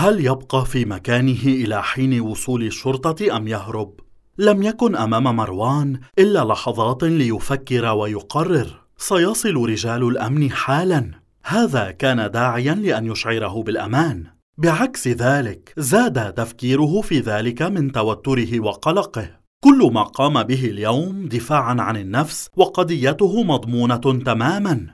هل يبقى في مكانه إلى حين وصول الشرطة أم يهرب؟ لم يكن أمام مروان إلا لحظات ليفكر ويقرر. سيصل رجال الأمن حالا. هذا كان داعيا لأن يشعره بالأمان. بعكس ذلك زاد تفكيره في ذلك من توتره وقلقه. كل ما قام به اليوم دفاعا عن النفس وقضيته مضمونة تماما.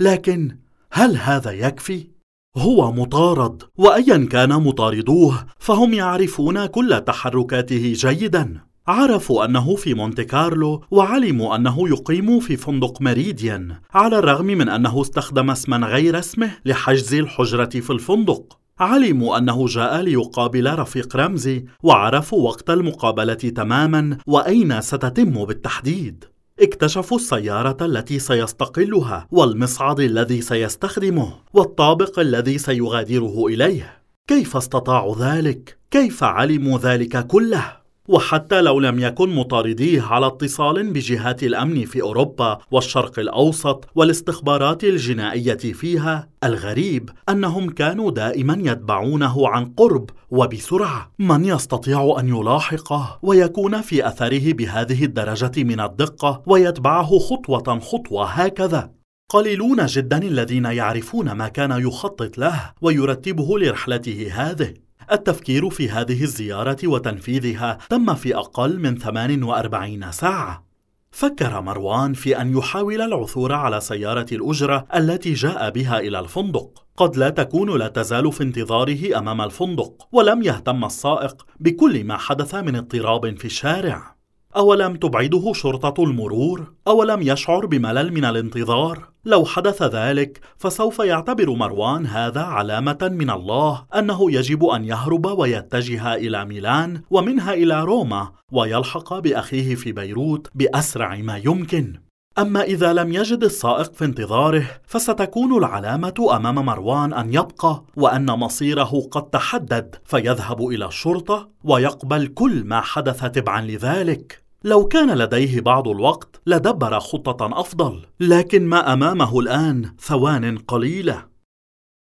لكن هل هذا يكفي؟ هو مطارد وايا كان مطاردوه فهم يعرفون كل تحركاته جيدا. عرفوا أنه في مونت كارلو وعلموا أنه يقيم في فندق ميريديان على الرغم من أنه استخدم اسما غير اسمه لحجز الحجرة في الفندق. علموا أنه جاء ليقابل رفيق رمزي وعرفوا وقت المقابلة تماما وأين ستتم بالتحديد. اكتشفوا السيارة التي سيستقلها والمصعد الذي سيستخدمه والطابق الذي سيغادره إليه. كيف استطاعوا ذلك؟ كيف علموا ذلك كله؟ وحتى لو لم يكن مطارديه على اتصال بجهات الأمن في أوروبا والشرق الأوسط والاستخبارات الجنائية فيها الغريب أنهم كانوا دائما يتبعونه عن قرب وبسرعة. من يستطيع أن يلاحقه ويكون في أثره بهذه الدرجة من الدقة ويتبعه خطوة خطوة هكذا. قليلون جدا الذين يعرفون ما كان يخطط له ويرتبه لرحلته هذه. التفكير في هذه الزيارة وتنفيذها تم في أقل من 48 ساعة. فكر مروان في أن يحاول العثور على سيارة الأجرة التي جاء بها إلى الفندق. قد لا تكون لا تزال في انتظاره أمام الفندق، ولم يهتم السائق بكل ما حدث من اضطراب في الشارع. أولم تبعده شرطة المرور؟ أولم يشعر بملل من الانتظار؟ لو حدث ذلك فسوف يعتبر مروان هذا علامة من الله أنه يجب أن يهرب ويتجه إلى ميلان ومنها إلى روما ويلحق بأخيه في بيروت بأسرع ما يمكن. أما إذا لم يجد السائق في انتظاره فستكون العلامة أمام مروان أن يبقى وأن مصيره قد تحدد فيذهب إلى الشرطة ويقبل كل ما حدث تبعا لذلك. لو كان لديه بعض الوقت لدبر خطة أفضل، لكن ما أمامه الآن ثوان قليلة.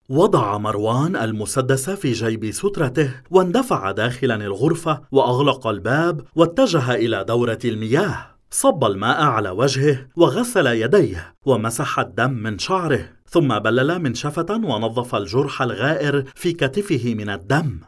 وضع مروان المسدس في جيب سترته واندفع داخلا الغرفة وأغلق الباب واتجه إلى دورة المياه. صب الماء على وجهه وغسل يديه ومسح الدم من شعره ثم بلل منشفة ونظف الجرح الغائر في كتفه من الدم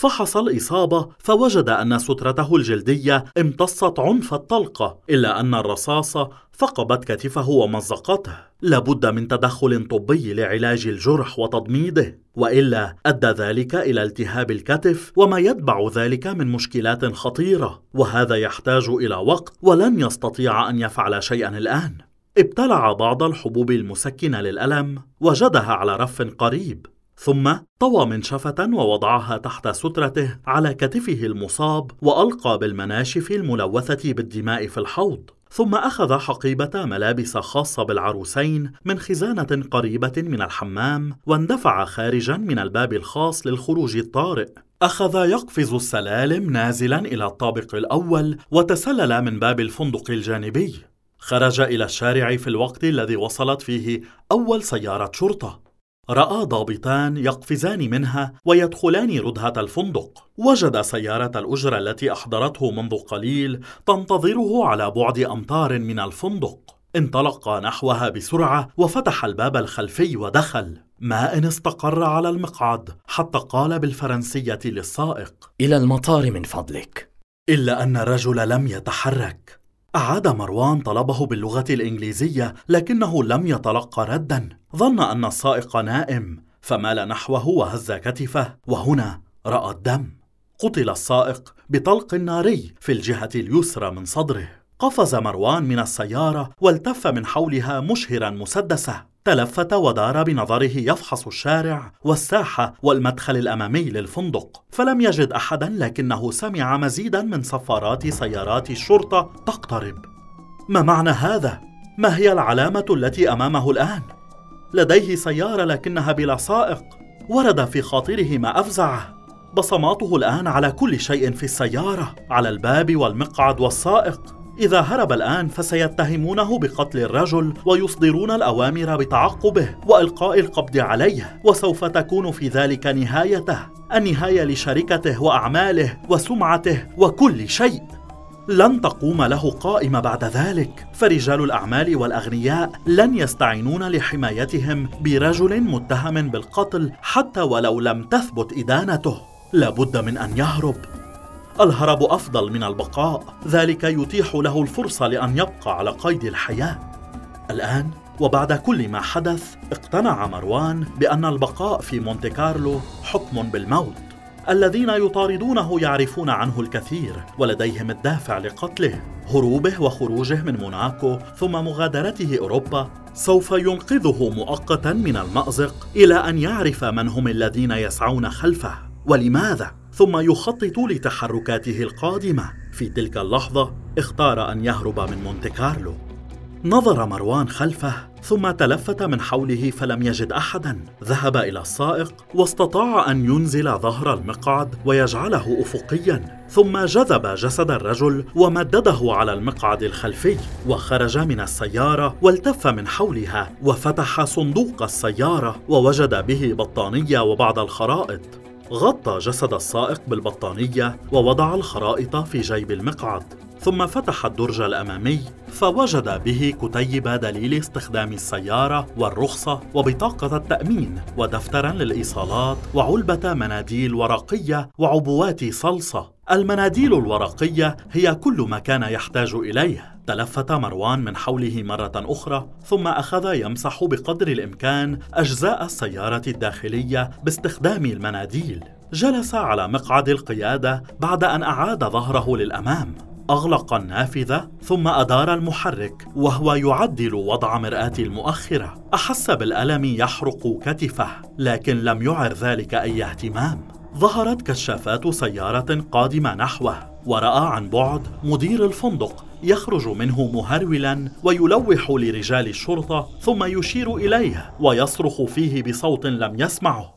فحص الإصابة فوجد أن سترته الجلدية امتصت عنف الطلقة إلا أن الرصاصة ثقبت كتفه ومزقته. لابد من تدخل طبي لعلاج الجرح وتضميده وإلا أدى ذلك إلى التهاب الكتف وما يتبع ذلك من مشكلات خطيرة وهذا يحتاج إلى وقت ولن يستطيع أن يفعل شيئا الآن. ابتلع بعض الحبوب المسكنة للألم وجدها على رف قريب. ثم طوى منشفة ووضعها تحت سترته على كتفه المصاب وألقى بالمناشف الملوثة بالدماء في الحوض. ثم أخذ حقيبة ملابس خاصة بالعروسين من خزانة قريبة من الحمام واندفع خارجا من الباب الخاص للخروج الطارئ. أخذ يقفز السلالم نازلا إلى الطابق الأول وتسلل من باب الفندق الجانبي. خرج إلى الشارع في الوقت الذي وصلت فيه أول سيارة شرطة. رأى ضابطان يقفزان منها ويدخلان ردهة الفندق. وجد سيارة الأجرة التي أحضرته منذ قليل تنتظره على بعد أمتار من الفندق. انطلق نحوها بسرعة وفتح الباب الخلفي ودخل. ما إن استقر على المقعد حتى قال بالفرنسية للسائق. إلى المطار من فضلك. إلا أن الرجل لم يتحرك. أعاد مروان طلبه باللغة الإنجليزية لكنه لم يتلقى ردا. ظن أن السائق نائم فمال نحوه وهز كتفه. وهنا رأى الدم. قتل السائق بطلق ناري في الجهة اليسرى من صدره. قفز مروان من السيارة والتف من حولها مشهرا مسدسة. تلفت ودار بنظره يفحص الشارع والساحة والمدخل الأمامي للفندق. فلم يجد أحدا لكنه سمع مزيدا من صفارات سيارات الشرطة تقترب. ما معنى هذا؟ ما هي العلامة التي أمامه الآن؟ لديه سيارة لكنها بلا سائق. ورد في خاطره ما أفزعه. بصماته الآن على كل شيء في السيارة على الباب والمقعد والسائق. إذا هرب الآن فسيتهمونه بقتل الرجل ويصدرون الأوامر بتعقبه وإلقاء القبض عليه وسوف تكون في ذلك نهايته النهاية لشركته وأعماله وسمعته وكل شيء. لن تقوم له قائمه بعد ذلك. فرجال الأعمال والأغنياء لن يستعينون لحمايتهم برجل متهم بالقتل حتى ولو لم تثبت إدانته. لابد من أن يهرب. الهرب أفضل من البقاء. ذلك يتيح له الفرصه لأن يبقى على قيد الحياة. الآن وبعد كل ما حدث اقتنع مروان بأن البقاء في مونte كارلو حكم بالموت. الذين يطاردونه يعرفون عنه الكثير ولديهم الدافع لقتله هروبه وخروجه من موناكو ثم مغادرته أوروبا سوف ينقذه مؤقتا من المأزق إلى أن يعرف من هم الذين يسعون خلفه. ولماذا؟ ثم يخطط لتحركاته القادمة. في تلك اللحظة اختار أن يهرب من مونte كارلو. نظر مروان خلفه ثم تلفت من حوله فلم يجد احدا. ذهب إلى السائق واستطاع أن ينزل ظهر المقعد ويجعله افقيا. ثم جذب جسد الرجل ومدده على المقعد الخلفي وخرج من السيارة والتف من حولها وفتح صندوق السيارة ووجد به بطانية وبعض الخرائط. غطى جسد السائق بالبطانية ووضع الخرائط في جيب المقعد. ثم فتح الدرج الأمامي فوجد به كتيب دليل استخدام السيارة والرخصة وبطاقة التأمين ودفترا للإيصالات وعلبة مناديل ورقية وعبوات صلصة. المناديل الورقية هي كل ما كان يحتاج إليه. تلفت مروان من حوله مرة أخرى ثم أخذ يمسح بقدر الإمكان أجزاء السيارة الداخلية باستخدام المناديل. جلس على مقعد القيادة بعد أن أعاد ظهره للأمام. أغلق النافذة ثم أدار المحرك وهو يعدل وضع مرآة المؤخرة. أحس بالألم يحرق كتفه لكن لم يعر ذلك أي اهتمام. ظهرت كشافات سيارة قادمة نحوه ورأى عن بعد مدير الفندق يخرج منه مهرولا ويلوح لرجال الشرطة ثم يشير إليه ويصرخ فيه بصوت لم يسمعه.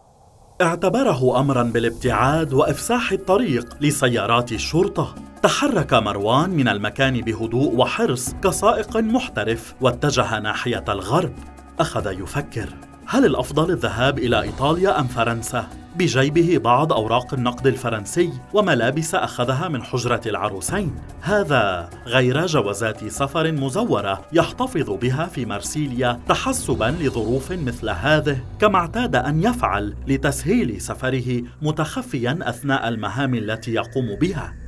اعتبره امرا بالابتعاد وإفساح الطريق لسيارات الشرطة. تحرك مروان من المكان بهدوء وحرص كسائق محترف واتجه ناحية الغرب. أخذ يفكر هل الأفضل الذهاب إلى إيطاليا أم فرنسا؟ بجيبه بعض أوراق النقد الفرنسي وملابس أخذها من حجرة العروسين. هذا غير جوازات سفر مزورة يحتفظ بها في مرسيليا تحسبا لظروف مثل هذه كما اعتاد أن يفعل لتسهيل سفره متخفيا أثناء المهام التي يقوم بها.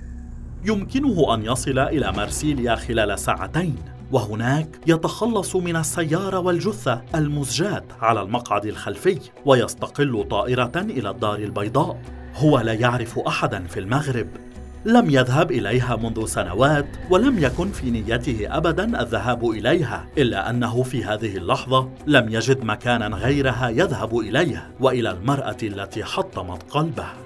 يمكنه أن يصل إلى مرسيليا خلال ساعتين. وهناك يتخلص من السيارة والجثة المزجاة على المقعد الخلفي ويستقل طائرة إلى الدار البيضاء. هو لا يعرف احدا في المغرب. لم يذهب إليها منذ سنوات ولم يكن في نيته ابدا الذهاب إليها إلا أنه في هذه اللحظة لم يجد مكانا غيرها يذهب إليه وإلى المرأة التي حطمت قلبه.